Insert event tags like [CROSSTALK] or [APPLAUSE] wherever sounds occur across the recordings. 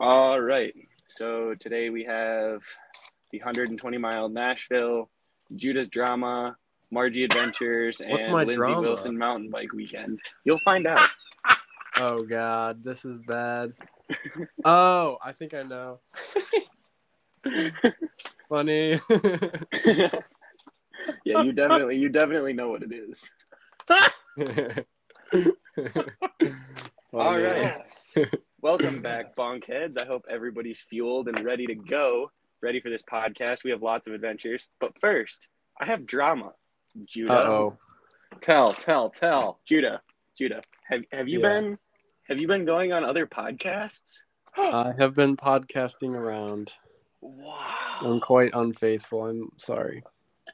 All right. So today we have the 120 mile Nashville, Judas Drama, Marji Adventures, and What's my Lindsey drama? Wilson Mountain Bike Weekend. You'll find out. [LAUGHS] Oh God, this is bad. oh, I think I know. [LAUGHS] Funny. [LAUGHS] yeah, you definitely you definitely know what it is. All right. Yes. [LAUGHS] Welcome back, Bonkheads. I hope everybody's fueled and ready to go, ready for this podcast. We have lots of adventures, but first, I have drama. Judah, Uh oh. tell, tell, tell. Judah, Judah. Have have you Yeah. been have you been going on other podcasts? [GASPS] I have been podcasting around. Wow. I'm quite unfaithful. I'm sorry.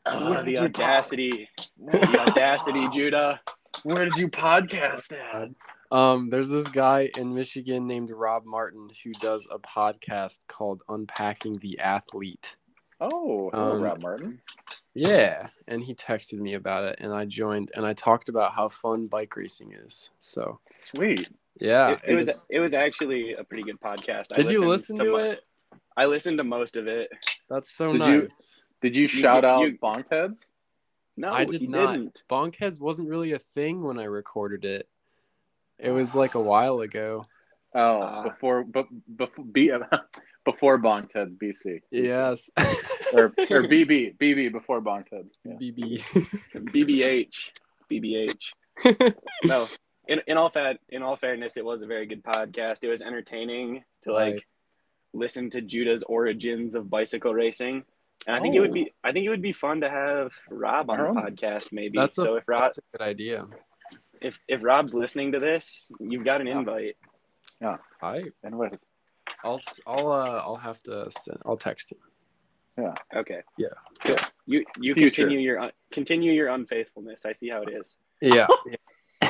Oh, Where the did you audacity. [LAUGHS] the audacity, Judah. Where did you podcast at? Um, there's this guy in Michigan named Rob Martin who does a podcast called Unpacking the Athlete. Oh, hello, Um, Rob Martin. Yeah, and he texted me about it, and I joined, and I talked about how fun bike racing is. So Sweet. yeah, it, it was it's- it was actually a pretty good podcast. I Did you listen to mo- it? I listened to most of it. That's so Did you- nice. Did you shout you- out you- Bonkheads? No, I did he not. didn't. Bonkheads wasn't really a thing when I recorded it. It was like a while ago. Oh, Ah. before, but before, B, before Bonkheads, BC. Yes. Or, or BB, BB before Bonkheads. Yeah. BB. BBH, BBH. no, in in all fat in all fairness, it was a very good podcast. It was entertaining to like listen to Judah's origins of bicycle racing. And I think it would Oh. be I think it would be fun to have Rob on the Oh. podcast maybe. That's a, so if Rob that's a good idea. If if Rob's listening to this, you've got an Yeah. invite. I Anyway, I'll I'll uh I'll have to send, I'll text him. Yeah. Okay. Yeah. Good. You you Future. continue your continue your unfaithfulness. I see how it is. Yeah. [LAUGHS] [LAUGHS]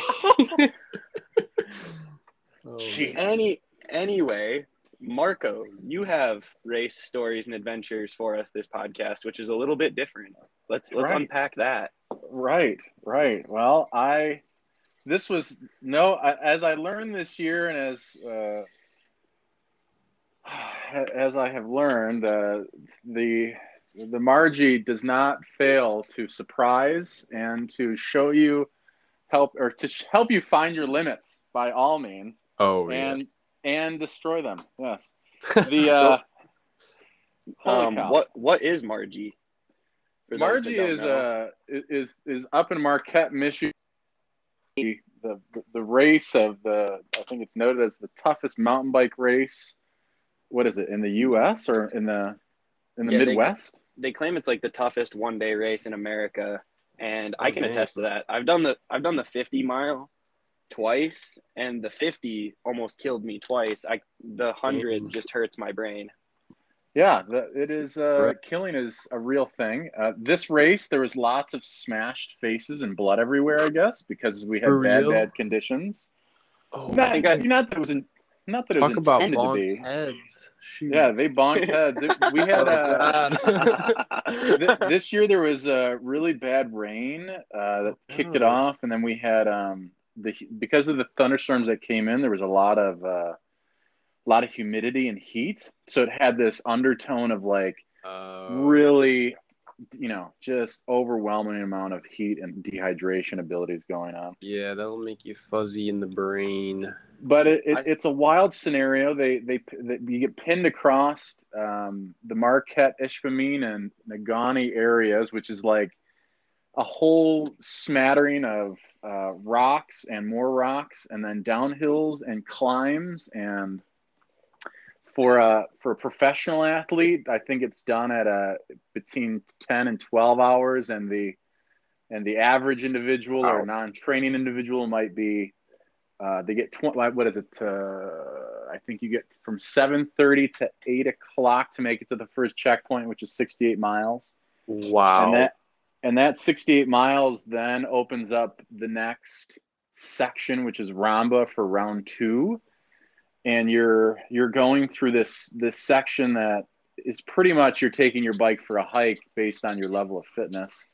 oh, Any anyway, Marco, you have race stories and adventures for us this podcast, which is a little bit different. Let's let's Right. unpack that. Right, right. Well, I this was no I, as I learned this year, and as uh, [SIGHS] as I have learned, uh, the the Marji does not fail to surprise and to show you help or to sh- help you find your limits by all means, oh and and destroy them. Yes, [LAUGHS] the uh, holy Um, what what is Marji? For those that Marji is know. uh is is up in Marquette, Michigan. The, the the race of the I think it's noted as the toughest mountain bike race. What is it in the U.S. or in the in the Yeah, Midwest? they claim it's like the toughest one day race in America, and I Oh, can man. attest to that. I've done the I've done the 50 mile twice, and the 50 almost killed me twice. I the hundred just hurts my brain. Yeah, the, it is. Uh, Right. Killing is a real thing. Uh, this race, there was lots of smashed faces and blood everywhere. I guess because we had bad bad conditions. oh, Not, I- not that it was in, not that it was talk about intended to be. heads. Shoot. Yeah, they bonked [LAUGHS] heads. It- we had Oh, uh, [LAUGHS] [LAUGHS] Th- this year there was uh, really bad rain uh, that kicked it Oh. off, and then we had um, the because of the thunderstorms that came in, there was a lot of uh, lot of humidity and heat, so it had this undertone of like Uh, really, you know, just overwhelming amount of heat and dehydration abilities going on. yeah, that'll make you fuzzy in the brain. But it, it, I- it's a wild scenario. They, they they you get pinned across um, the Marquette, Ishpeming, and Negaunee areas, which is like a whole smattering of uh, rocks and more rocks, and then downhills and climbs. And for a for a professional athlete, I think it's done at a between ten and twelve hours, and the and the average individual or non-training individual might be uh, they get 20 what is it uh, i think you get from 7.30 to 8 o'clock to make it to the first checkpoint which is 68 miles. Wow. and that and that 68 miles then opens up the next section which is ramba for round two and you're you're going through this this section that is pretty much you're taking your bike for a hike based on your level of fitness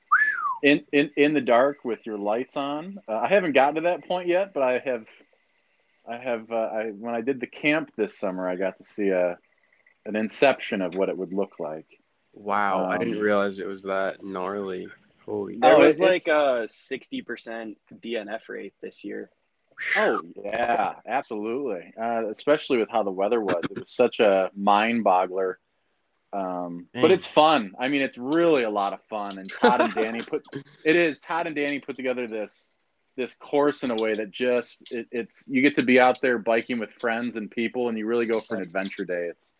in in, in the dark with your lights on uh, i haven't gotten to that point yet but i have I have. Uh, I when I did the camp this summer, I got to see a an inception of what it would look like. Wow, I didn't Um, realize it was that gnarly. Holy. There Oh, was like a sixty percent DNF rate this year. Oh yeah, absolutely. Uh, especially with how the weather was, it was such a mind boggler. Um, but it's fun. I mean, it's really a lot of fun. And Todd and Danny put [LAUGHS] it is Todd and Danny put together this this course in a way that just it, it's you get to be out there biking with friends and people, and you really go for an adventure day. It's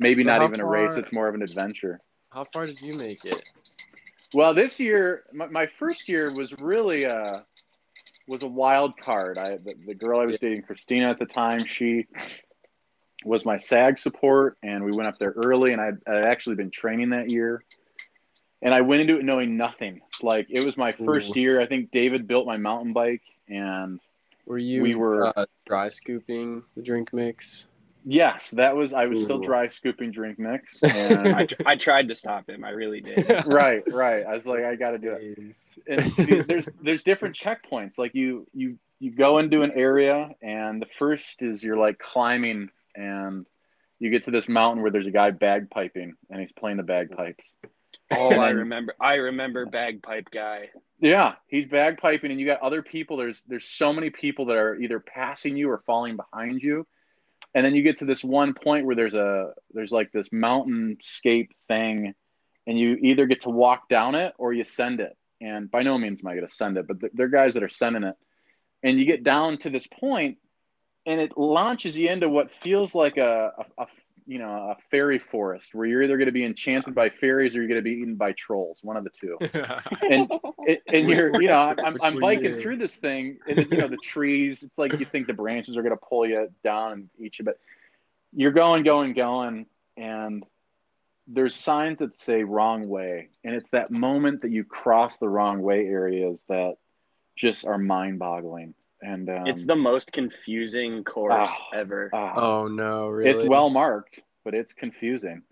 maybe not even a race; it's more of an adventure. How far did you make it? Well, this year, my, my first year was really a was a wild card. I the, the girl I was dating, Christina, at the time, she was my SAG support, and we went up there early, and I I'd actually been training that year, and I went into it knowing nothing. Like it was my first Ooh. year. I think David built my mountain bike, and Were you We were- uh, dry scooping the drink mix? Yes, that was I was still dry scooping drink mix, [LAUGHS] I, and tr- I tried to stop him. I really did. [LAUGHS] right, right. I was like, I got to do it. and there's there's different checkpoints. Like you you you go into an area, and the first is you're like climbing, and you get to this mountain where there's a guy bagpiping, and he's playing the bagpipes. Oh, I remember. I remember bagpipe guy. Yeah, he's bagpiping, and you got other people. There's there's so many people that are either passing you or falling behind you, and then you get to this one point where there's a there's like this mountainscape thing, and you either get to walk down it or you send it. And by no means am I going to send it, but th- they're guys that are sending it, and you get down to this point, and it launches you into what feels like a, a, a you know a fairy forest where you're either going to be enchanted by fairies or you're going to be eaten by trolls, one of the two. [LAUGHS] And and, you're you know I'm, I'm, Which I'm were biking through this thing and you know the trees it's like you think the branches are going to pull you down and eat you but you're going going going and there's signs that say wrong way and it's that moment that you cross the wrong way areas that just are mind boggling and um, It's the most confusing course Ah. ever. ah, oh no, really? it's well marked but it's confusing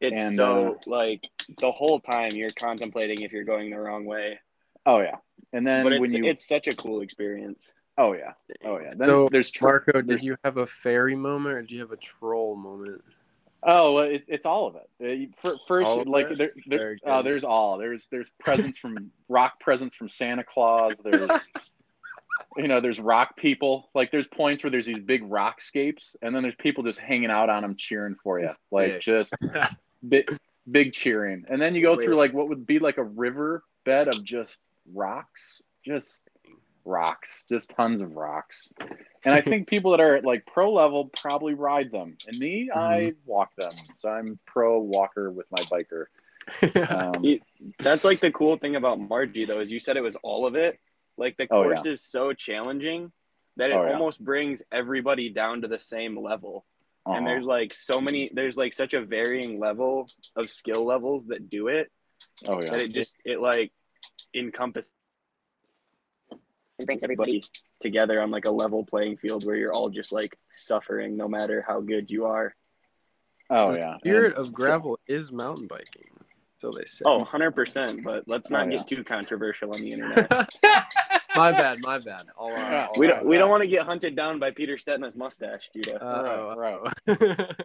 It's and, so like the whole time you're contemplating if you're going the wrong way. oh yeah and then But it's when you it's such a cool experience. oh yeah oh yeah then So, there's tr- Marco, did there's- you have a fairy moment or do you have a troll moment? Oh, well, it, it's all of it. Uh, First, All like it? there, there, Very oh, there's all. There's there's presents from rock presents from Santa Claus. There's [LAUGHS] you know there's rock people. Like there's points where there's these big rock rockscapes, and then there's people just hanging out on them cheering for you, like just [LAUGHS] big big cheering. And then you go through like what would be like a river bed of just rocks, just rocks, just tons of rocks. And I [LAUGHS] think people that are at like pro level probably ride them. And me, I walk them. So I'm pro walker with my biker. [LAUGHS] Um, See, That's like the cool thing about Marji though, is you said it was all of it. Like the Oh, course is so challenging that it Oh, yeah. almost brings everybody down to the same level. And uh-huh. there's like so many there's like such a varying level of skill levels that do it oh yeah. that yeah. it just it like encompasses and brings everybody together on like a level playing field where you're all just like suffering no matter how good you are. Oh the yeah. spirit And of so- gravel is mountain biking. So they say. Oh, 100%, but let's not Oh, yeah. get too controversial on the [LAUGHS] internet. my bad, my bad. I'll, uh, Yeah, I'll- we Right, don't we right. don't want to get hunted down by Peter Stetina's mustache, Judah. Uh, Right, [LAUGHS] right.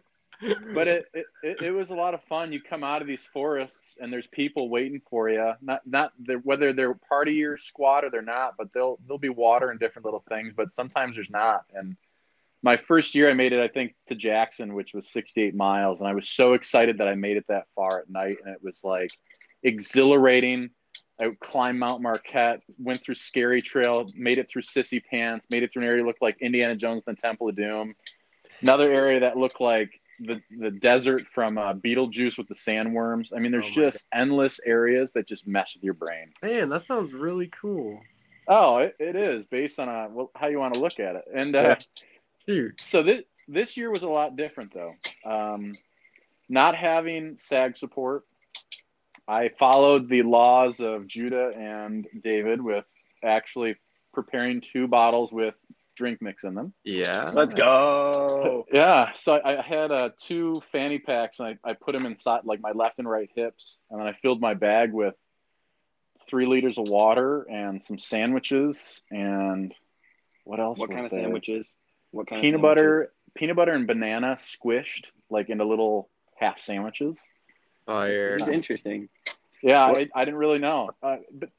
but it, it, it, it was a lot of fun. You come out of these forests and there's people waiting for you. Not not the, whether they're part of your squad or they're not, but they'll they'll be water and different little things. But sometimes there's not. And my first year, I made it I think to Jackson, which was 68 miles, and I was so excited that I made it that far at night, and it was like exhilarating. I climbed Mount Marquette, went through Scary Trail, made it through Sissy Pants, made it through an area that looked like Indiana Jones and the Temple of Doom. Another area that looked like the, the desert from uh, Beetlejuice with the sandworms. I mean, there's Oh just endless areas that just mess with your brain. Man, that sounds really cool. Oh, it, it is based on a, well, how you want to look at it. And uh, Dude. so this this year was a lot different though. Um, not having SAG support, I followed the laws of Judah and David with actually preparing two bottles with drink mix in them. Yeah. Let's go. Yeah, so I, I had uh, two fanny packs, and I, I put them inside like my left and right hips, and then I filled my bag with three liters of water and some sandwiches and what else? What was kind of there? sandwiches? What kind peanut of butter, peanut butter and banana squished like into little half sandwiches. Fire. This is interesting. Yeah, I, I didn't really know, uh, but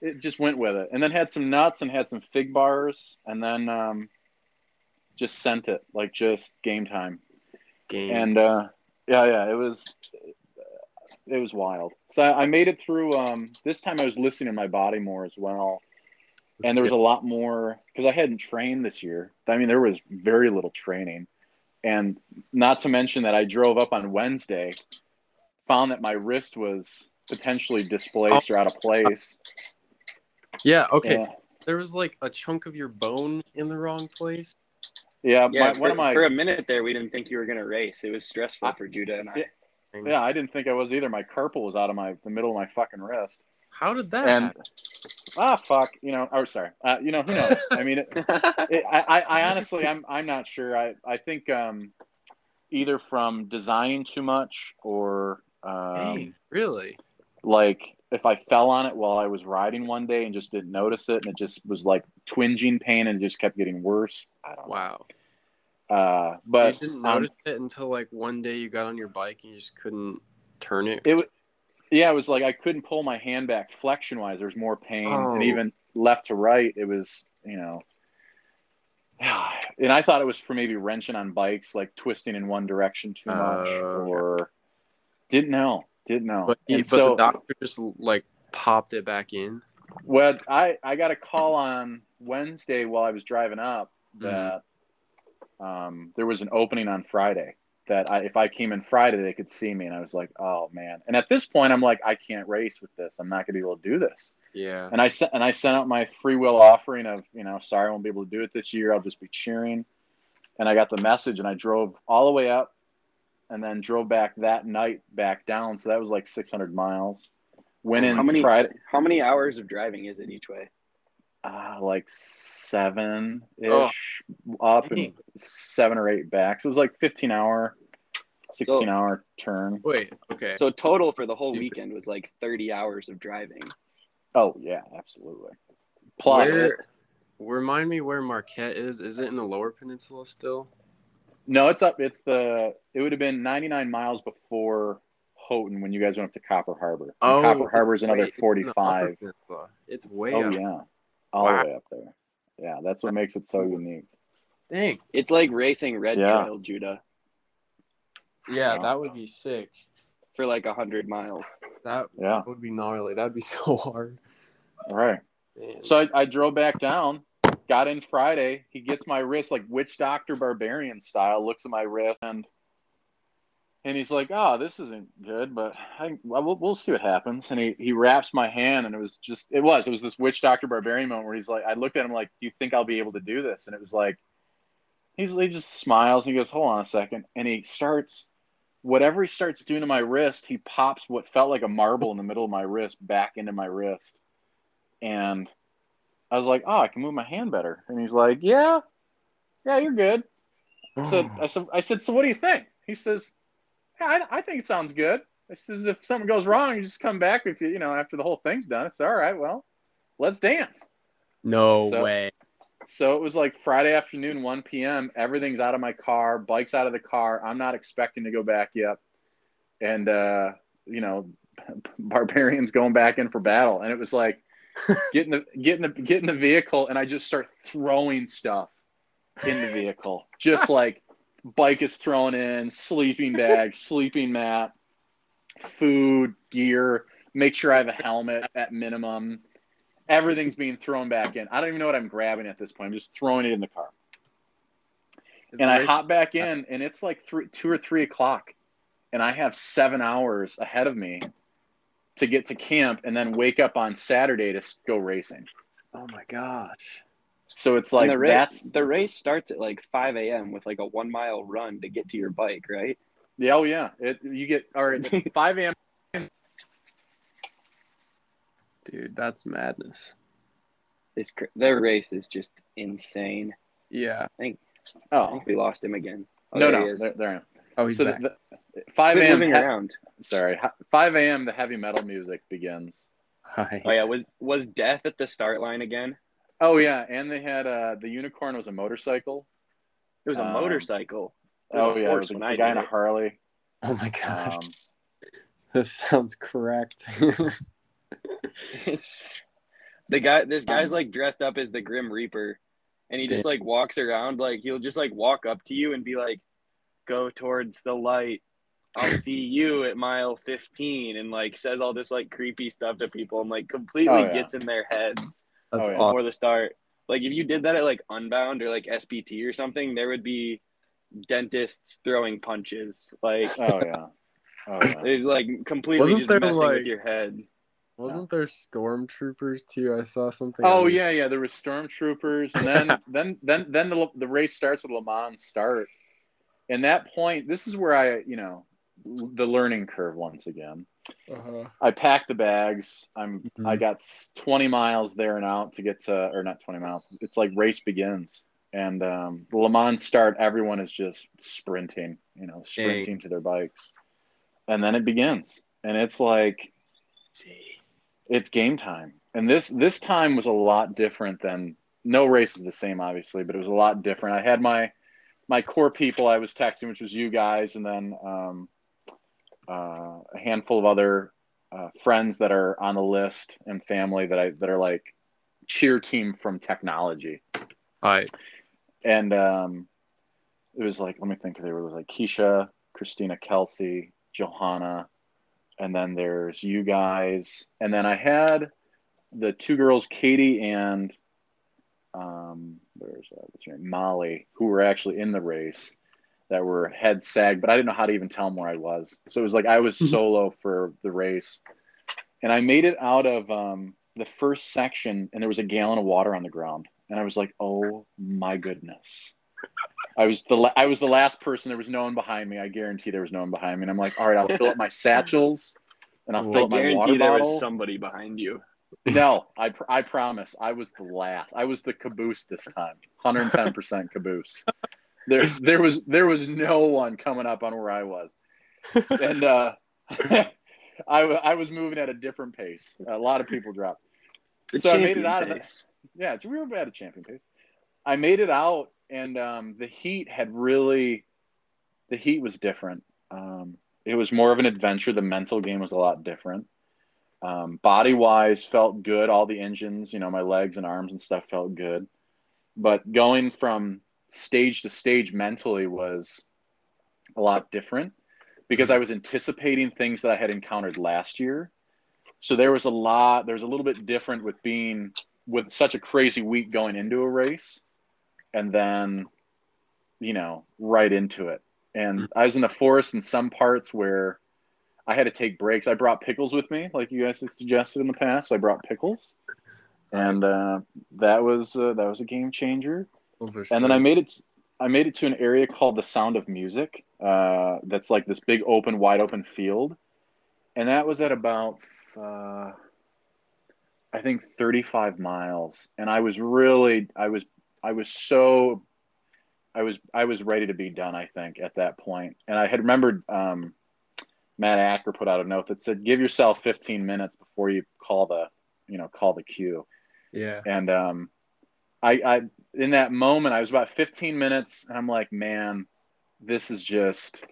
it just went with it. And then had some nuts and had some fig bars, and then um, just sent it like just game time. Game. And uh, yeah, yeah, it was it was wild. So I, I made it through. Um, this time I was listening to my body more as well, and there was a lot more because I hadn't trained this year. I mean, there was very little training, and not to mention that I drove up on Wednesday, found that my wrist was potentially displaced or out of place. yeah. Okay. Yeah, There was like a chunk of your bone in the wrong place. yeah. Yeah, my, for, one of my for a minute there, we didn't think you were gonna race. It was stressful I- for Judah and I. Yeah. yeah, I didn't think I was either. My carpal was out of my the middle of my fucking wrist. How did that And- happen? Ah, fuck. You know. Oh, sorry. Uh, you know who knows? I mean, it, [LAUGHS] it, I, I, I honestly, I'm, I'm not sure. I, I think um, either from designing too much or um, Dang, really? like if I fell on it while I was riding one day and just didn't notice it, and it just was like twinging pain and just kept getting worse. I don't know. Wow. know. Uh, but you didn't um, notice it until like one day you got on your bike and you just couldn't turn it. it, wa- yeah, it was like I couldn't pull my hand back flexion wise. There was more pain, Oh. and even left to right, it was you know. [SIGHS] And I thought it was for maybe wrenching on bikes, like twisting in one direction too much, Oh, okay. or didn't know, didn't know. but and but so, the doctor just like popped it back in. well, I I got a call on Wednesday while I was driving up Mm-hmm. that um, there was an opening on Friday. That I, if I came in Friday, they could see me, and I was like, oh man. And at this point, I'm like, I can't race with this. I'm not going to be able to do this. Yeah. And I sent and I sent out my free will offering of, you know, sorry I won't be able to do it this year. I'll just be cheering. And I got the message and I drove all the way up and then drove back that night back down. So that was like 600 miles. Went in How many- Friday, How many hours of driving is it each way? Uh, like seven ish Oh. up Dang. and seven or eight back. So it was like 15 hour, 16 So- hour turn. Wait. Okay. So total for the whole weekend was like 30 hours of driving. Oh, yeah, absolutely. Plus, Where, remind me where Marquette is. Is it in the Lower Peninsula still? No, it's up. It's the. It would have been 99 miles before Houghton when you guys went up to Copper Harbor. And Oh, Copper Harbor is another way- it's in the Upper 45. It's way Oh up. yeah, all Wow. the way up there. Yeah, that's what makes it so unique. Dang. It's like racing Red Yeah. Trail, Judah, Yeah, Wow. that would be sick. for like a 100 miles. That Yeah, would be gnarly. That'd be [LAUGHS] so hard. all right. Man. So I, I drove back down, got in Friday. He gets my wrist like witch doctor barbarian style. Looks at my wrist and and he's like, "Oh, this isn't good, but I, well, we'll, we'll see what happens." And he, he wraps my hand, and it was just it was it was this witch doctor barbarian moment where he's like, I looked at him like, "Do you think I'll be able to do this?" And it was like, he's he just smiles and he goes, "Hold on a second. and he starts whatever he starts doing to my wrist, he pops what felt like a marble in the middle of my wrist back into my wrist, and I was like, "Oh, I can move my hand better." And he's like, "Yeah, yeah, you're good." So [SIGHS] I said, I said, so what do you think? He says, I, I think it sounds good. I says, if something goes wrong, you just come back if you, you know, after the whole thing's done. It's all right. Well, let's dance. no So- way. So it was like Friday afternoon, 1 p.m. Everything's out of my car, bike's out of the car. I'm not expecting to go back yet. And, uh, you know, [LAUGHS] barbarians going back in for battle. And it was like [LAUGHS] getting the, getting the, getting the vehicle. And I just start throwing stuff in the vehicle, just [LAUGHS] like bike is thrown in, sleeping bag, [LAUGHS] sleeping mat, food, gear, make sure I have a helmet at minimum. Everything's being thrown back in. I don't even know what I'm grabbing at this point. I'm just throwing it in the car. Is and I race- hop back in, and it's like three, two or three o'clock, and I have seven hours ahead of me to get to camp, and then wake up on Saturday to go racing. Oh my gosh. So it's like the, ra- that's the race starts at like 5 a.m. with like a one mile run to get to your bike, right? yeah, oh yeah. It you get all right. [LAUGHS] Five a.m. Dude, that's madness. This their race is just insane. Yeah. I Oh think we lost him again. Oh, no, there he no, is. there, there Oh, he's so back. the, the, five a.m. he- around. sorry, five a.m. The heavy metal music begins. Hi. Oh yeah, was was death at the start line again? Oh yeah, and they had uh the unicorn was a motorcycle, It was a Um, motorcycle. Was Oh a yeah, it was a, I guy in a. Harley. Oh my gosh, Um, [LAUGHS] this sounds correct. It's [LAUGHS] the guy. This guy's like dressed up as the Grim Reaper, and he just like walks around. Like he'll just like walk up to you and be like, "Go towards the light. I'll see [LAUGHS] you at mile 15," and like says all this like creepy stuff to people and like completely Oh, yeah. gets in their heads That's Oh, yeah. awesome. before the start. Like if you did that at like Unbound or like SPT or something, there would be dentists throwing punches. Like oh yeah. Oh yeah. [LAUGHS] there's like completely Wasn't just there, messing like- with your head. Wasn't there stormtroopers too? I saw something. Oh on- yeah, yeah. There was stormtroopers, and then [LAUGHS] then then then the the race starts with Le Mans start, and that point, this is where I you know the learning curve once again. Uh-huh. I packed the bags. I'm Mhm. I got 20 miles there and out to get to or not 20 miles. It's like race begins. And um, the Le Mans start, everyone is just sprinting, you know, sprinting to their bikes. And then it begins. And it's like it's game time. And this this time was a lot different than no race is the same obviously, but it was a lot different. I had my my core people I was texting, which was you guys, and then um, uh, a handful of other uh, friends that are on the list and family that I that are like cheer team from technology. I And um, it was like let me think. There was like Keisha, Christina, Kelsey, Johanna, and then there's you guys, and then I had the two girls, Katie and um, there's uh, what's her name, Molly, who were actually in the race that were head sag, but I didn't know how to even tell them where I was. So it was like I was solo for the race, and I made it out of um, the first section, and there was a gallon of water on the ground, and I was like, oh my goodness. I was the la- I was the last person. There was no one behind me. I guarantee there was no one behind me. And I'm like, all right, I'll fill up my satchels, and I'll fill I up my guarantee water there bottle. was somebody behind you. No, [LAUGHS] I pr- I promise. I was the last. I was the caboose this time. 110% caboose. There there was there was no one coming up on where I was. [LAUGHS] And uh [LAUGHS] I w- I was moving at a different pace. A lot of people dropped. The So I made it champion out of it. Yeah, it's real bad at champion pace. I made it out and um the heat had really the heat was different. Um it was more of an adventure. The mental game was a lot different. Um, body wise, felt good. All the engines, you know, my legs and arms and stuff felt good. But going from stage to stage mentally was a lot different because I was anticipating things that I had encountered last year. So there was a lot, there's a little bit different with being with such a crazy week going into a race and then, you know, right into it. And I was in the forest in some parts where I had to take breaks. I brought pickles with me, like you guys had suggested in the past. So I brought pickles, and uh, that was uh, that was a game changer. And then I made it. I made it to an area called the Sound of Music. Uh, that's like this big open, wide open field, and that was at about uh, I think 35 miles. And I was really, I was, I was so, I was, I was ready to be done. I think at that point, and I had remembered. Um, Matt Acker put out a note that said, "Give yourself 15 minutes before you call the, you know, call the queue." yeah. And um, I, I, in that moment, I was about 15 minutes, and I'm like, "Man, this is just,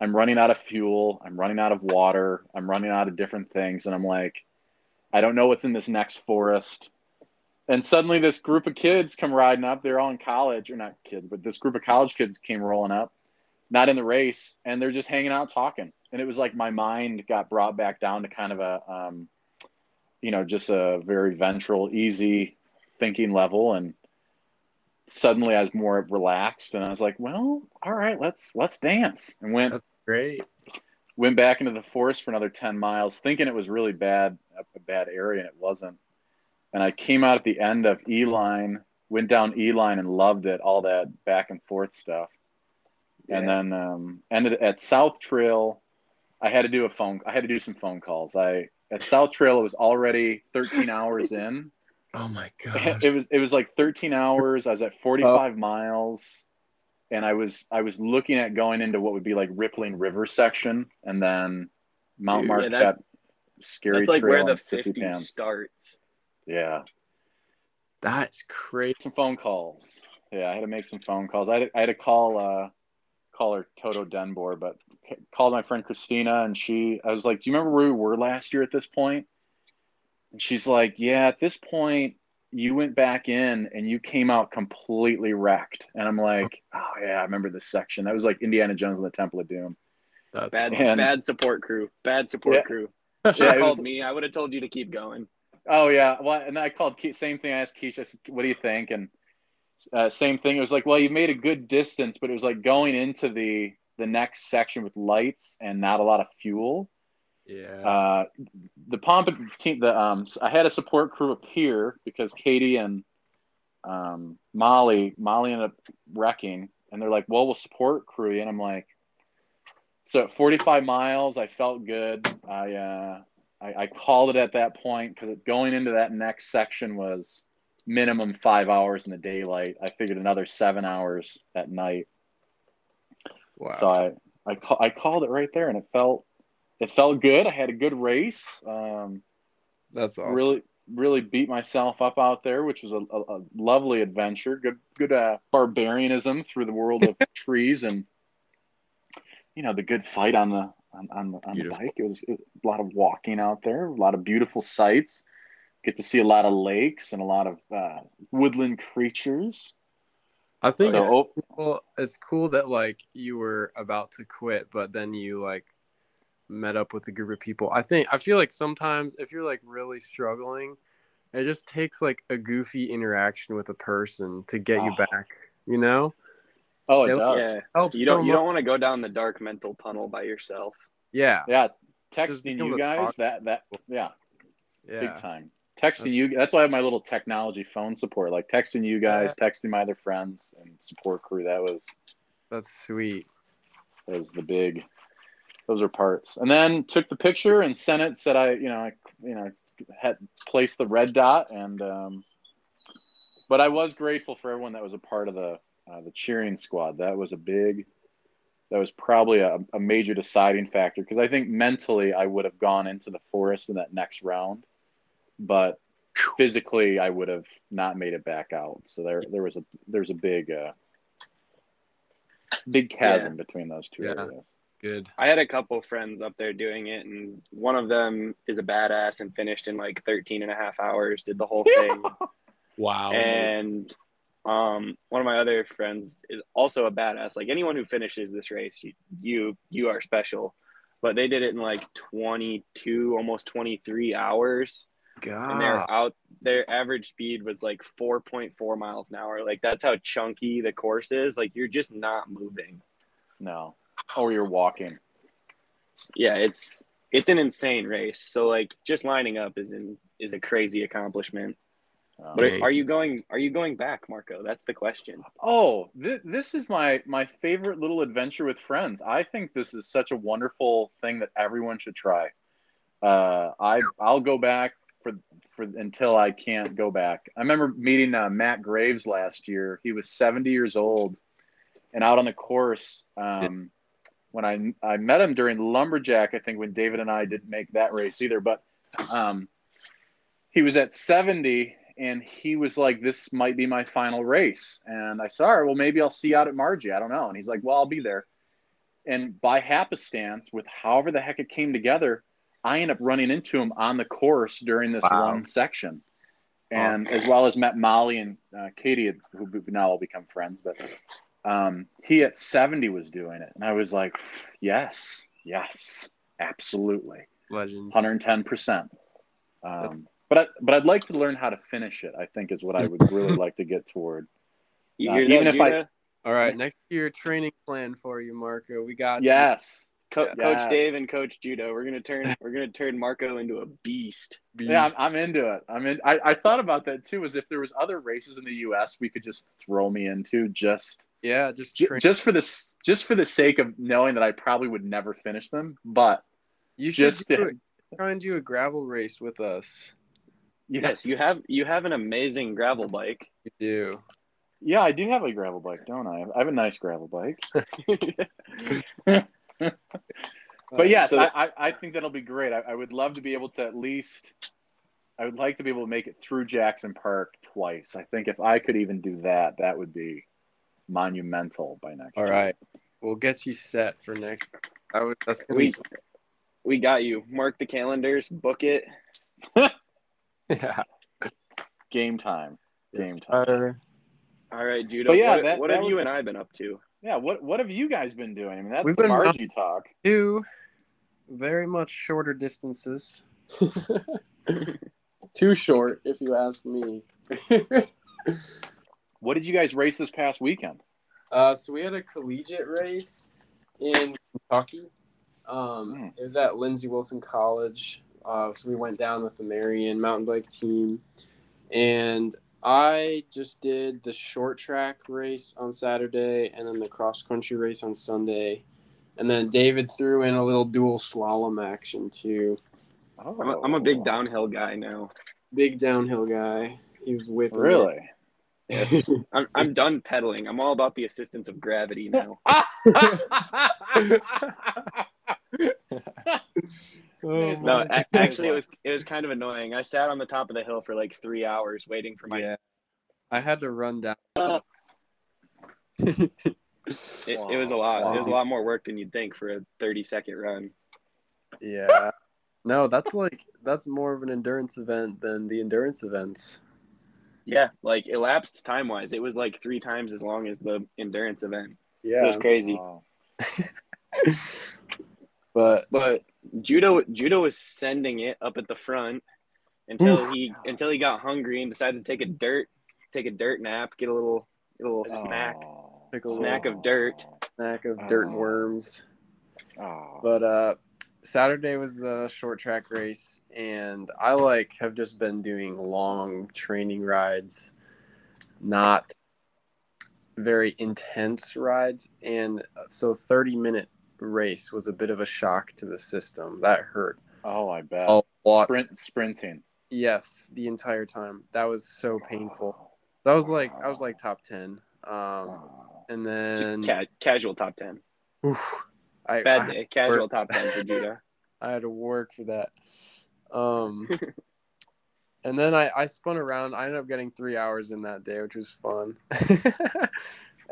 I'm running out of fuel. I'm running out of water. I'm running out of different things, and I'm like, I don't know what's in this next forest." And suddenly, this group of kids come riding up. They're all in college, or not kids, but this group of college kids came rolling up, not in the race, and they're just hanging out talking and it was like my mind got brought back down to kind of a um, you know just a very ventral easy thinking level and suddenly i was more relaxed and i was like well all right let's let's dance and went That's great. went back into the forest for another 10 miles thinking it was really bad a bad area and it wasn't. And i came out at the end of e-line went down e-line and loved it all that back and forth stuff. And then um, ended at south trail. I had to do a phone i had to do some phone calls. I at south trail it was already 13 hours [LAUGHS] in Oh my god! [LAUGHS] it was it was like 13 hours i was at 45 miles and i was i was looking at going into what would be like rippling river section and then mount Dude, yeah, marquette that- scary That's like where the and sissy 50 pants starts. yeah That's crazy. some phone calls Yeah, I had to make some phone calls. I had to, I had to call uh, call her Toto Denbor, but called my friend Christina, and she. I was like, "Do you remember where we were last year at this point?" And she's like, "Yeah, at this point, you went back in and you came out completely wrecked." And I'm like, [LAUGHS] "Oh yeah, I remember this section. That was like Indiana Jones and the Temple of Doom." That's Bad, And- bad support crew. Bad support Yeah. crew. [LAUGHS] Yeah, Should have it called was- me. I would have told you to keep going. Oh yeah, well, and I called Ke- same thing. I asked Keisha, I said, "What do you think?" And uh, same thing. It was like, "Well, you made a good distance, but it was like going into the the next section with lights and not a lot of fuel." Yeah. Uh, the pomp team, the um, I had a support crew appear because Katie and um, Molly, Molly ended up wrecking, and they're like, "Well, we'll support crew," you," and I'm like, so at 45 miles, I felt good. I uh, I, I called it at that point because going into that next section was minimum five hours in the daylight. I figured another seven hours at night. wow. So I I, ca- I called it right there, and it felt it felt good. I had a good race. Um, That's awesome. Really really beat myself up out there, which was a, a, a lovely adventure. Good good uh, barbarianism through the world of [LAUGHS] trees and you know the good fight on the on, on the on the bike. It was, it was a lot of walking out there, a lot of beautiful sights. Get to see a lot of lakes and a lot of uh, woodland creatures. I think So- it's cool. It's cool that like you were about to quit, but then you like met up with a group of people. I think I feel like sometimes if you're like really struggling, it just takes like a goofy interaction with a person to get you Oh. back. You know, Oh, it Yeah, does. Yeah. helps You don't you don't want to go down the dark mental tunnel by yourself. Yeah, Yeah, texting you guys that that yeah, yeah. big time. Texting you that's why I have my little technology phone support. Like texting you guys, texting my other friends and support crew. That was That's sweet. that was the big those are parts. And then took the picture and sent it, said I, you know, I you know, had placed the red dot and um but I was grateful for everyone that was a part of the uh, the cheering squad. That was a big that was probably a, a major deciding factor because I think mentally I would have gone into the forest in that next round, but physically I would have not made it back out. So there there was a there's a big uh, big chasm between those two Yeah. areas. Good. I had a couple friends up there doing it, and one of them is a badass and finished in like 13 and a half hours, did the whole [LAUGHS] thing. Wow. and um, one of my other friends is also a badass. Like anyone who finishes this race, you you, you are special. But they did it in like 22, almost 23 hours. God. and they're out their average speed was like 4.4 miles an hour like that's how chunky the course is like you're just not moving No. Or you're walking. yeah it's it's an insane race so like just lining up is in is a crazy accomplishment Um, but are you going are you going back marco that's the question Oh, th- this is my my favorite little adventure with friends. I think this is such a wonderful thing that everyone should try. Uh, I I'll go back for for until I can't go back. I remember meeting uh, Matt Graves last year. He was 70 years old, and out on the course. Um, when I I met him during Lumberjack, I think when David and I didn't make that race either, but um, he was at 70 and he was like, "This might be my final race." And I said, "All right, well, maybe I'll see you out at Marji. I don't know." And he's like, "Well, I'll be there." And by happenstance, with however the heck it came together, I end up running into him on the course during this Wow. one section, and as well as met Molly and uh, Katie, who now all become friends. But um, he at 70 was doing it, and I was like, "Yes, yes, absolutely." Legend. 110%. Um, but I, but I'd like to learn how to finish it. I think is what I would really like to get toward. you Uh, hear even that, if I- All right, next year training plan for you, Marco. We got. Yes, Co- Yeah. coach Yes. dave and coach Judah. we're gonna turn we're gonna turn marco into a beast yeah, I'm, I'm into it. I'm in. I, I thought about that too. As if there was other races in the U.S. we could just throw me into just yeah, just ju- train. just for this just for the sake of knowing that I probably would never finish them. But you should just do to- it. try and do a gravel race with us. yes you have you have an amazing gravel bike You do. Yeah, I do have a gravel bike, don't I? I have a nice gravel bike. [LAUGHS] [LAUGHS] But yes, So- I, I, I think that'll be great. I, I would love to be able to at least I would like to be able to make it through Jackson Park twice. I think if I could even do that, that would be monumental by next All year. right, we'll get you set for next. I would, that's gonna We be we got you. Mark the calendars, book it. [LAUGHS] yeah. Game time. Game Yes, time. sir. All right, Judah. But yeah, what, that- what that have you and I been up to? Yeah, what what have you guys been doing? I mean, that's We've the been- Marji talk. Two very much shorter distances. [LAUGHS] Too short, if you ask me. [LAUGHS] What did you guys race this past weekend? Uh, so we had a collegiate race in Kentucky. Um, Hmm. It was at Lindsey Wilson College. Uh, so we went down with the Marian mountain bike team, and I just did the short track race on Saturday, and then the cross country race on Sunday, and then David threw in a little dual slalom action too. Oh, I'm a, I'm a big downhill guy now. Big downhill guy. He was whipping. it. Really? Yes. [LAUGHS] I'm I'm done pedaling. I'm all about the assistance of gravity now. [LAUGHS] [LAUGHS] Oh, No, a- actually, it was it was kind of annoying. I sat on the top of the hill for like three hours waiting for my. yeah. I had to run down. It, it was a lot. It was a lot more work than you'd think for a 30 second run. Yeah. No, that's like that's more of an endurance event than the endurance events. Yeah, like elapsed time wise, it was like three times as long as the endurance event. Yeah, it was crazy. Wow. [LAUGHS] But But Judah Judah was sending it up at the front until he until he got hungry and decided to take a dirt take a dirt nap, get a little get a little snack. Oh. Took a Snack of dirt. snack of dirt and Oh. worms. Oh. But uh Saturday was the short track race and I like have just been doing long training rides, not very intense rides and so 30 minute race was a bit of a shock to the system. That hurt Oh, I bet. a lot. Sprint, sprinting. Yes, the entire time. That was so painful. That was like I was like top 10. Um and Just then ca- casual top 10. oof, I, Bad I day. Casual top 10 for Judah. [LAUGHS] I had to work for that. Um, and then I, I spun around. I ended up getting three hours in that day, which was fun. [LAUGHS]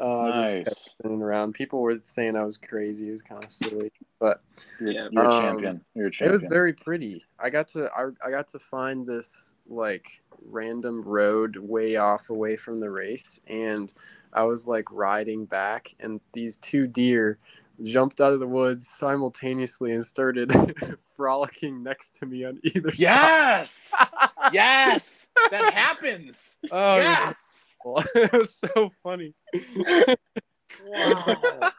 uh, nice. spinning around. People were saying I was crazy. It was kind of silly, but Yeah. you're a Um, champion. You're a champion. it was very pretty. I got to I, I got to find this like random road way off away from the race, and I was like riding back, and these two deer jumped out of the woods simultaneously and started [LAUGHS] frolicking next to me on either yes. [LAUGHS] yes. That happens. Oh, it yes. was, [LAUGHS] it was so funny. Wow.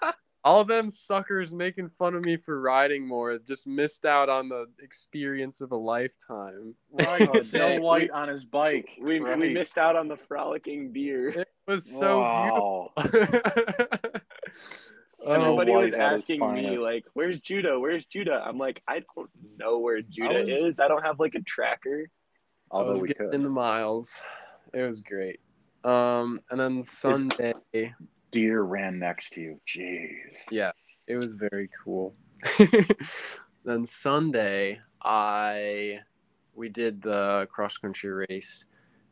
All them suckers making fun of me for riding more just missed out on the experience of a lifetime. Right. Snow. White on his bike. We, right. we missed out on the frolicking beer. It was so wow. beautiful. Snow Everybody was White asking me like, "Where's Judah? Where's Judah?" I'm like, I don't know where Judah was- is. I don't have like a tracker. I although was we getting could. in the miles. It was great. Um, and then Sunday, Deer ran next to you. Jeez. yeah, it was very cool. [LAUGHS] then Sunday, I we did the cross country race,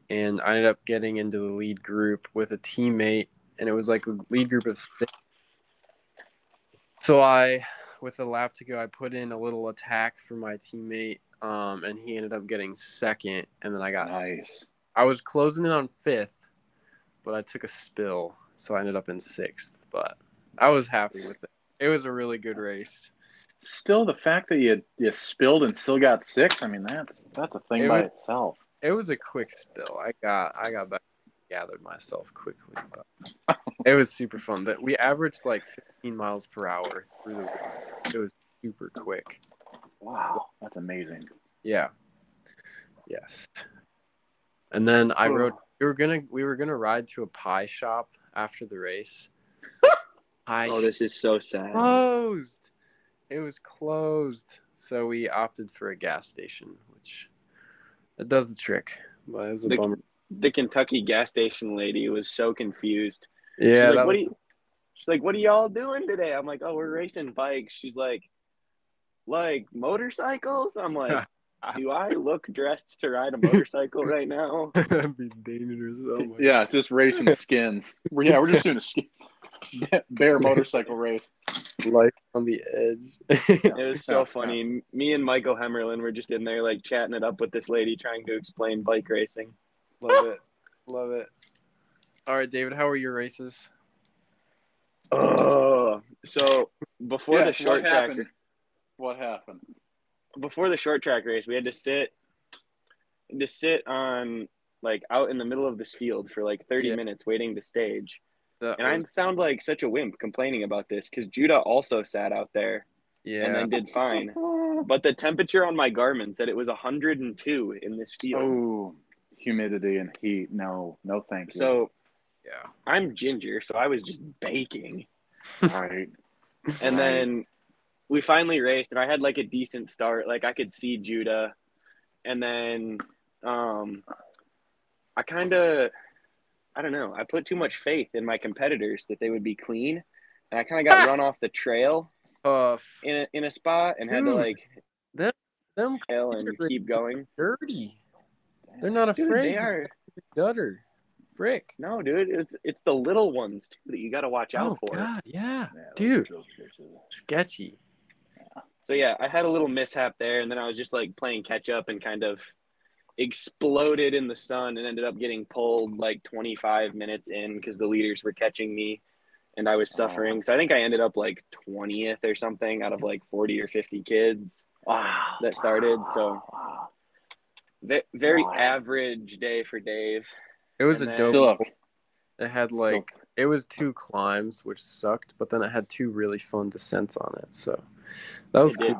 and I ended up getting into the lead group with a teammate, and it was like a lead group of six. So I, with a lap to go, I put in a little attack for my teammate, um, and he ended up getting second, and then I got Nice. I was closing in on fifth, but I took a spill, so I ended up in sixth. But I was happy with it. It was a really good race. Still, the fact that you you spilled and still got six. I mean, that's that's a thing It by was- itself. It was a quick spill. I got I got back, gathered myself quickly, but [LAUGHS] it was super fun. But we averaged like 15 miles per hour through the. It was super quick. Wow, that's amazing. Yeah. Yes. And then I Oh. rode. We were gonna we were gonna ride to a pie shop after the race. [LAUGHS] Pie Oh, this is so sad. closed. It was closed, so we opted for a gas station, which it does the trick. But it was a The- bummer. The Kentucky gas station lady was so confused. Yeah, she's like, what was, are you? She's like, what are y'all doing today? I'm like, oh, we're racing bikes. She's like, like motorcycles. I'm like, [LAUGHS] do I look dressed to ride a motorcycle [LAUGHS] right now? [LAUGHS] That'd be dangerous. Oh my Yeah, just racing skins. We're, yeah, we're just doing a skin, bear motorcycle race. life on the edge. It was so funny. Me and Michael Hemmerlin were just in there like chatting it up with this lady trying to explain bike racing. Love it. Love it. All right, David, how are your races? Oh, so before the short what track, happened? What happened? before the short track race, we had to sit, to sit on like out in the middle of this field for like thirty Yeah. minutes waiting to stage. That And I sound like such a wimp complaining about this because Judah also sat out there yeah. and then did fine. But the temperature on my Garmin said it was 102 in this field. Oh, humidity and heat. No, no, thank you. So yeah. I'm ginger, so I was just baking. [LAUGHS] right. And then we finally raced, and I had like a decent start. Like I could see Judah, and then um, I kind of, I don't know, I put too much faith in my competitors that they would be clean, and I kind of got run off the trail Tough. in a, in a spot and had to like Them tail and keep going. dirty. They're not Dude, afraid. they are Gutter. Frick. no, dude. It's it's the little ones too that you got to watch out Oh for. God, yeah. Yeah, Dude. Sketchy. So yeah, I had a little mishap there, and then I was just like playing catch up and kind of exploded in the sun and ended up getting pulled like 25 minutes in because the leaders were catching me and I was suffering. So I think I ended up like 20th or something out of like 40 or 50 kids Wow. that started. So very Wow. average day for Dave. It was And a then- dope. Still, It had still- like it was two climbs, which sucked, but then it had two really fun descents on it. So that was It did.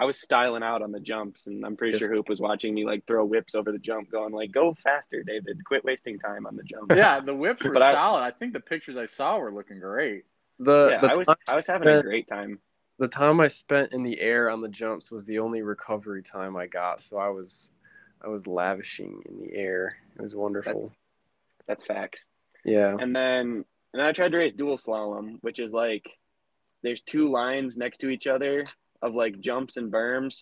I was styling out on the jumps, and I'm pretty Yes. sure Hoop was watching me like throw whips over the jump, going like, "Go faster, David! Quit wasting time on the jump." yeah, the whips [LAUGHS] were But I- solid. I think the pictures I saw were looking great. The yeah, the, I was I was having a great time. the time I spent in the air on the jumps was the only recovery time I got. So I was I was lavishing in the air. It was wonderful. That's facts. yeah. And then and then I tried to race dual slalom, which is like there's two lines next to each other of like jumps and berms,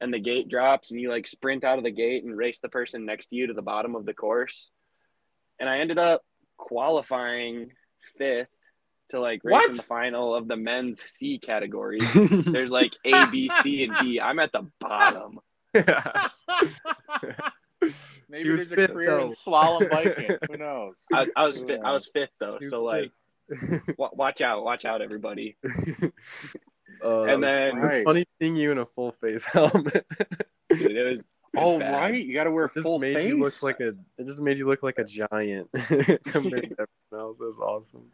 and the gate drops, and you like sprint out of the gate and race the person next to you to the bottom of the course. And I ended up qualifying fifth to like race in the final of the men's C category. [LAUGHS] There's like A, B, C, and D. I'm at the bottom. [LAUGHS] Maybe there's a fit, career in though. slalom [LAUGHS] biking. Who knows? I, I was fi- I was fifth though, You so like wa- watch out, watch out, everybody. [LAUGHS] Uh, And then it was Right. funny seeing you in a full face helmet. dude, it was Oh bad. right, you got to wear It just full made face. you look like a. It just made you look like a giant compared to everyone else. It was awesome.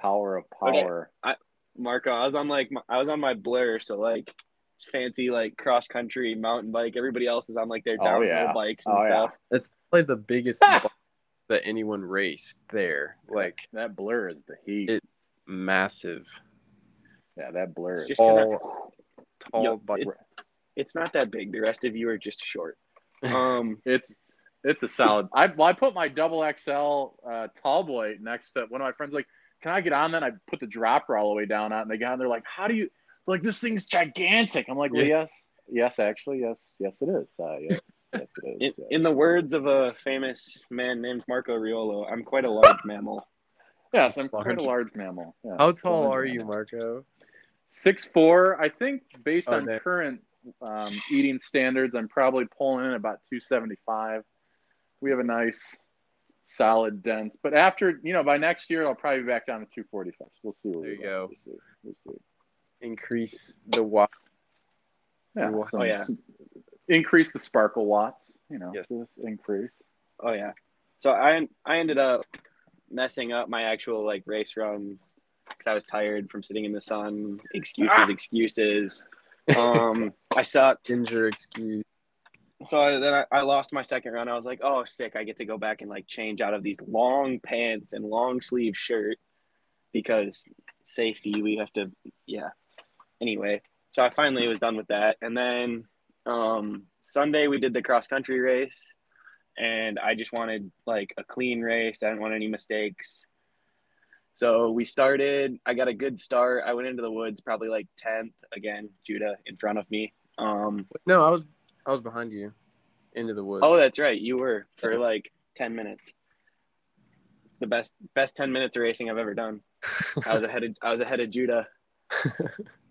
tower of Okay. I, Marco. I was on like my, I was on my blur, so like it's fancy like cross country mountain bike. Everybody else is on like their Oh, downhill yeah. bikes and Oh, yeah. stuff. It's probably the biggest bike that anyone raced there. Like That blur is the heat. It- massive, yeah, that blur. It's is just 'cause tall, tall Yo, bike. it's, it's not that big. The rest of you are just short. [LAUGHS] Um, It's it's a solid. I well, I put my double XL uh, Tallboy next to one of my friends. Like, can I get on that? And I put the dropper all the way down on. And they got on. They're like, how do you? They're like, this thing's gigantic. I'm like, well, Yeah. yes, yes, actually, yes, yes, it is. Uh, yes, yes, it in, yes. in the words of a famous man named Marco Riolo, I'm quite a large mammal. yes, I'm quite a large mammal. Yes, How tall are you. Marco? Six four. I think based Oh, on there. current um, eating standards, I'm probably pulling in about 275. We have a nice, solid, dense. But after you know, by next year, I'll probably be back down to 245. We'll see. Where There we you go. We'll see. We'll see. Increase the watt. Yeah. Wow. some- Oh, yeah. some- increase the sparkle watts. You know, Yes. just increase. Oh yeah. So I I ended up messing up my actual like race runs because I was tired from sitting in the sun. Excuses, Ah! excuses. [LAUGHS] Um, I sucked. Ginger excuse. So I, then I, I lost my second run. I was like, oh, sick. I get to go back and like change out of these long pants and long sleeve shirt because safety. We have to, yeah. Anyway, so I finally was done with that, and then um, Sunday we did the cross country race, and I just wanted like a clean race. I didn't want any mistakes. So we started. I got a good start. I went into the woods probably like tenth again. Judah in front of me, Um, No, I was I was behind you, into the woods. oh, that's right, you were for like ten minutes. The best best ten minutes of racing I've ever done. [LAUGHS] I was ahead of I was ahead of Judah, [LAUGHS]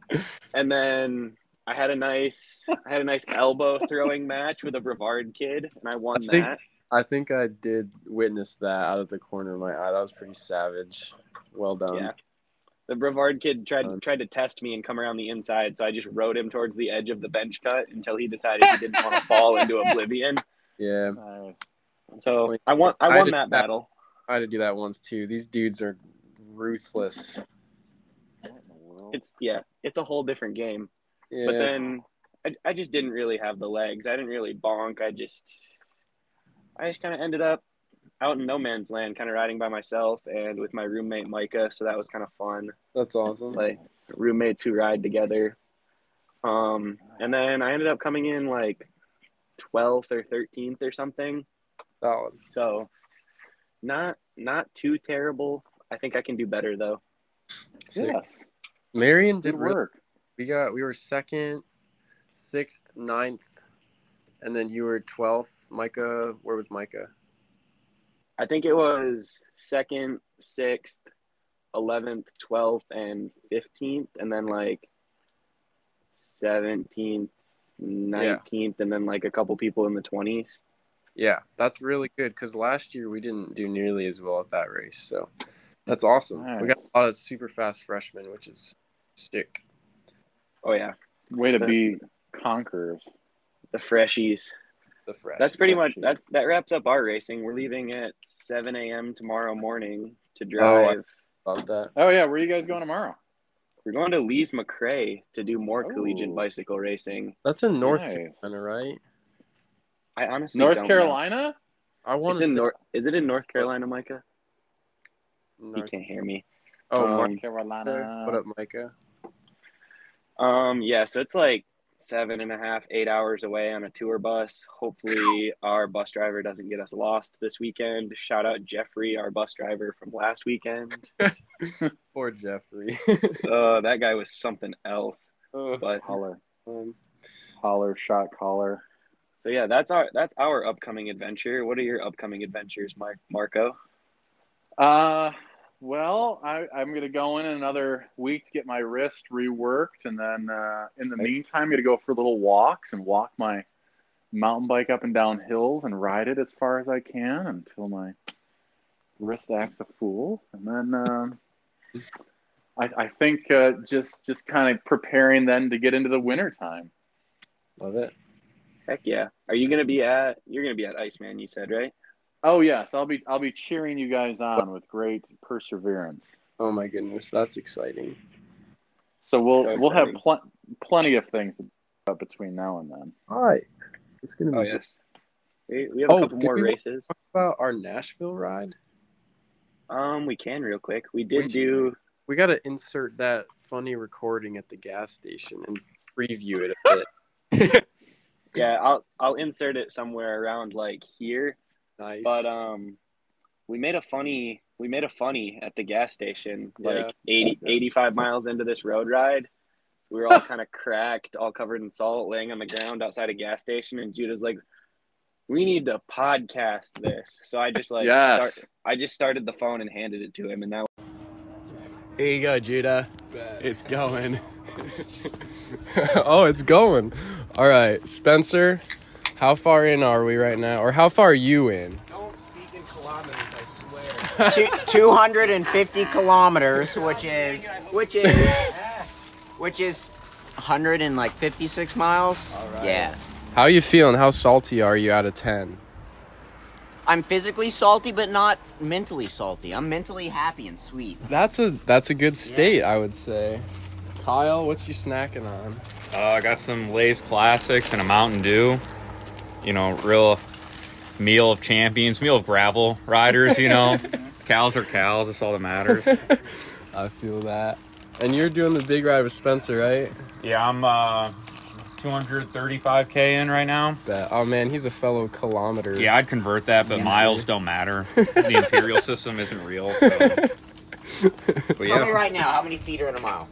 and then I had a nice I had a nice elbow throwing match with a Brevard kid, and I won I think- that. I think I did witness that out of the corner of my eye. That was pretty savage. Well done. Yeah. The Brevard kid tried Um, tried to test me and come around the inside, so I just rode him towards the edge of the bench cut until he decided he didn't want to fall into [LAUGHS] oblivion. Yeah. Nice. So I won I I won did that that. battle. I had to do that once too. These dudes are ruthless. What in the world? It's yeah, it's a whole different game. Yeah. But then I, I just didn't really have the legs. I didn't really bonk. I just I just kind of ended up out in no man's land, kind of riding by myself and with my roommate Micah. So that was kind of fun. That's awesome. Like roommates who ride together. Um, and then I ended up coming in like 12th or 13th or something. Solid. So not not too terrible. I think I can do better though. Sick. Yes. Marian did really work. we got we were second, sixth, ninth, and then you were twelfth. Micah, where was Micah? I think it was second, sixth, eleventh, twelfth, and fifteenth, and then like seventeenth, nineteenth, and then like a couple people in the twenties. Yeah, that's really good because last year we didn't do nearly as well at that race. So that's awesome. We got a lot of super fast freshmen, which is sick. Oh yeah, Way to The- be conquerors. the freshies. The fresh. That's pretty much that. That wraps up our racing. We're leaving at seven a.m. tomorrow morning to Oh, I- drive. about that. Oh yeah, where are you guys going tomorrow? We're going to Lees-McRae to do more collegiate Oh. bicycle racing. That's in North Nice. Carolina, right? I honestly North don't know. Carolina? I want It's to in say North. Is it in North Carolina, Micah? You North. can't hear me. Oh, um, Micah. Carolina. What up, Micah? Um, yeah, so it's like seven and a half, eight hours away on a tour bus. Hopefully, our bus driver doesn't get us lost this weekend. Shout out Jeffrey, our bus driver from last weekend. [LAUGHS] [LAUGHS] Poor Jeffrey. uh, [LAUGHS] that guy was something else. Oh, But Holler. um, Holler, shot caller. so yeah, that's our that's our upcoming adventure. What are your upcoming adventures, Mark Marco? Uh, well, I, I'm going to go in another week to get my wrist reworked. And then uh, in the meantime, I'm going to go for little walks and walk my mountain bike up and down hills and ride it as far as I can until my wrist acts a fool. And then um, I, I think uh, just just kind of preparing then to get into the winter time. love it. Heck yeah. Are you gonna be at? You're gonna be at Iceman. You said right? Oh yes, I'll be I'll be cheering you guys on with great perseverance. Oh my goodness, that's exciting. So we'll So we'll have pl- plenty of things about between now and then. All right, it's gonna be. Oh yes. We, we have a Oh, couple more races. Talk about our Nashville ride. Um, we can real quick. We did We- do. We got to insert that funny recording at the gas station and preview it a bit. [LAUGHS] Yeah, I'll I'll insert it somewhere around like here. Nice. But um, we made a funny we made a funny at the gas station Yeah. like 80, 85 miles into this road ride. We were all kind of cracked, all covered in salt, laying on the ground outside a gas station, and Judah's like, "We need to podcast this." So I just like Yes. start, I just started the phone and handed it to him, and that Here you go, Judah. Bet. It's going. [LAUGHS] oh, it's going. All right, Spencer. How far in are we right now, or how far are you in? Don't speak in kilometers, I swear. [LAUGHS] 250 kilometers, which is which is which is 156 miles. Alright. Yeah, How you feeling? How salty are you out of ten? I'm physically salty, but not mentally salty. I'm mentally happy and sweet. That's a that's a good state, I would say. Kyle, what you snacking on? Uh, I got some Lay's Classics and a Mountain Dew. You know, real meal of champions, meal of gravel riders. You know, [LAUGHS] cows are cows. That's all that matters. [LAUGHS] I feel that. And you're doing the big ride with Spencer, right? Yeah, I'm uh, 235k in right now. Bet. Oh man, he's a fellow kilometer. Yeah, I'd convert that, but Yeah. miles don't matter. The imperial [LAUGHS] system isn't real. So. But Tell me right now, how many feet are in a mile?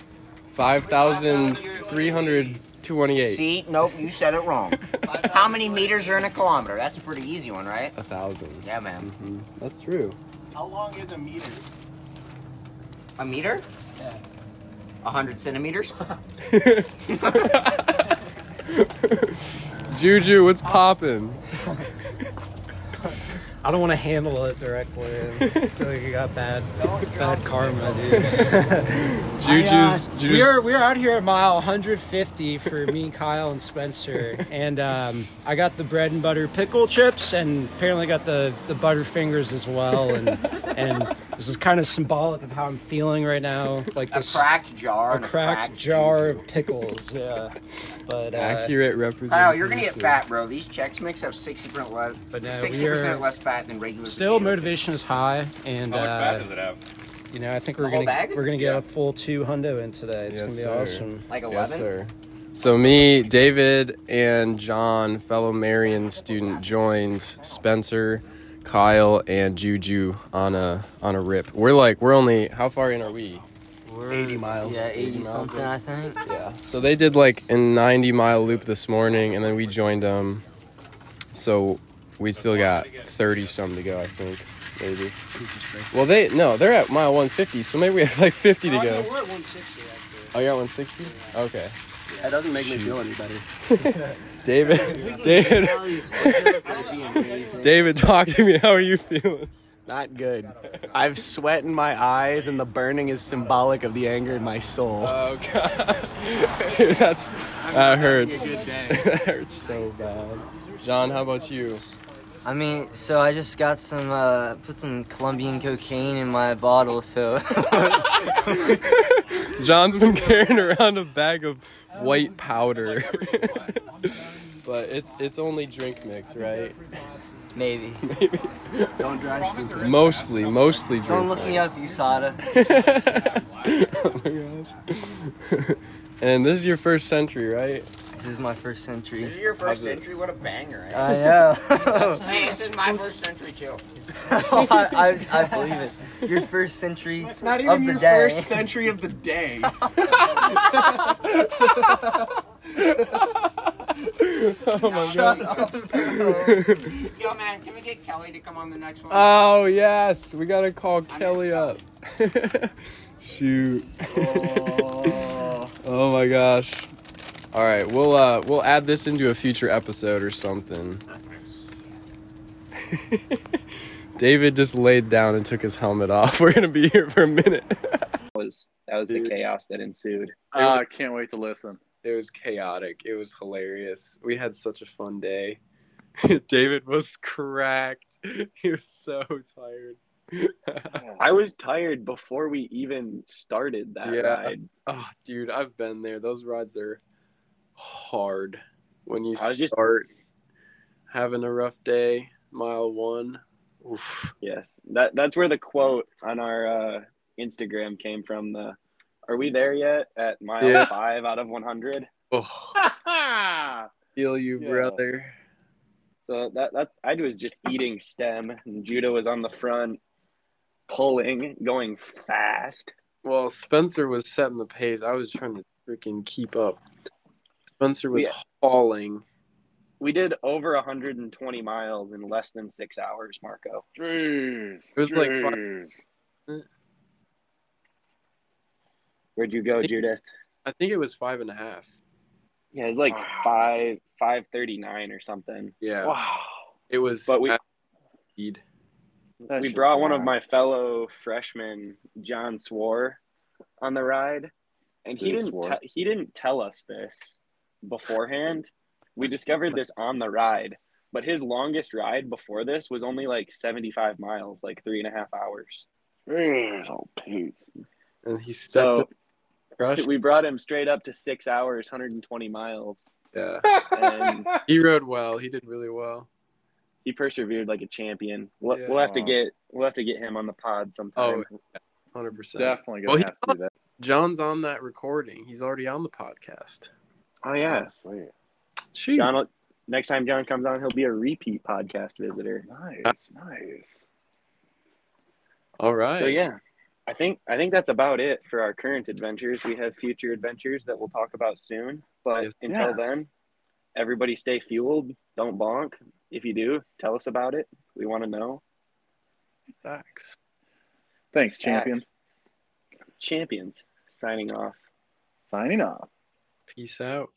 Five thousand three hundred twenty-eight. See, nope, you said it wrong. How many meters are in a kilometer? That's a pretty easy one, right? A thousand. Yeah, man. Mhm. That's true. How long is a meter? A meter? Yeah. A hundred centimeters? Juju, what's poppin'? I don't want to handle it directly. I feel like I got bad, [LAUGHS] bad karma, dude. [LAUGHS] [LAUGHS] Juju's, I, uh, we are we are out here at mile 150 for me, Kyle, and Spencer, and um, I got the bread and butter pickle chips, and apparently got the the butter fingers as well, and and this is kind of symbolic of how I'm feeling right now, like A cracked jar. a and cracked jar of pickles, yeah. But uh, accurate representation. Kyle, you're gonna get fat, bro. These Chex Mix have sixty percent less, But no, sixty percent are- less fat than regular. still potato. motivation is high, and How much fat uh, does it have? you know I think we're whole gonna bag? we're gonna get a full two hundo in today. It's Yes, gonna be sir. awesome. like Yes, eleven. sir. So me, David, and John, fellow Marian student, joined Spencer, Kyle, and Juju on a on a rip. We're like we're only how far in are we? We're 80 miles. Yeah, 80 80 miles something, in. I think. Yeah. So they did like a 90 mile loop this morning, and then we joined them. So we still got 30 some to go, I think, maybe. Well, they no, they're at mile 150, so maybe we have like 50 to Oh, no, go. we're at 160 actually. Oh, you're at 160. Okay. That doesn't make me feel any better. [LAUGHS] David, [LAUGHS] David, [LAUGHS] David, talk to me. How are you feeling? Not good. I have sweat in my eyes, and the burning is symbolic of the anger in my soul. Oh god, Dude, that's that hurts. that hurts so bad. John, how about you? I mean, so I just got some, uh, put some Colombian cocaine in my bottle, so. [LAUGHS] John's been carrying around a bag of white powder. [LAUGHS] but it's it's only drink mix, right? Maybe. Don't drive. Mostly, mostly drink mix. Don't look mix. me up, USADA. [LAUGHS] oh my gosh. and this is your first century, right? This is my first century. This is your first it? century. What a banger! Eh? I know. [LAUGHS] hey, this is my [LAUGHS] first century too. I, I, I believe it. Your first century Not of even the your day. first century of the day. [LAUGHS] Oh my god. Yo, man, can we get Kelly to come on the next one? Oh yes, we gotta call Kelly up. Shoot. oh my gosh. All right, we'll uh we'll add this into a future episode or something. [LAUGHS] David just laid down and took his helmet off. [LAUGHS] We're gonna be here for a minute. was that was the chaos that ensued. Uh, I can't wait to listen. It was chaotic. It was hilarious. We had such a fun day. [LAUGHS] David was cracked. He was so tired. I was tired before we even started that Yeah. ride. oh, dude, I've been there. Those rides are hard. When you I just- start having a rough day, mile one. Oof. Yes, that that's where the quote on our uh, Instagram came from. The are we there yet at mile Yeah. five out of one hundred? Oh, [LAUGHS] feel you, Yeah. brother. So that that I was just eating stem, and Judah was on the front, pulling, going fast. Well, Spencer was setting the pace. I was trying to freaking keep up. Spencer was Yeah. hauling. We did over 120 miles in less than six hours, Marco. Jeez. It was like five- Where'd you go, Judith? I think it was five and a half. Yeah, it was like Wow. five five thirty nine or something. Yeah, Wow. it was. But we- at speed. We brought one of my fellow freshmen, John Swore, on the ride, and he Who didn't te- he didn't tell us this beforehand. We discovered this on the ride, but his longest ride before this was only like seventy five miles, like three and a half hours. Jeez, oh, Pete. and he stepped So up, we brought him straight up to six hours, hundred and twenty miles, Yeah, and [LAUGHS] he rode well. He did really well. he persevered like a champion. We'll, Yeah. we'll have to get we'll have to get him on the pod sometime. Oh, hundred percent. Definitely Well, gonna he- have to do that. John's on that recording. He's already on the podcast. Oh yeah, sweet. Shoot. John. Next time John comes on, he'll be a repeat podcast visitor. Nice, nice. All right. So yeah, I think I think that's about it for our current adventures. We have future adventures that we'll talk about soon. But Yes. until Yes. then, everybody stay fueled. Don't bonk. If you do, tell us about it. We want to know. Thanks. Thanks, champions. Champions signing off. Signing off. Peace out.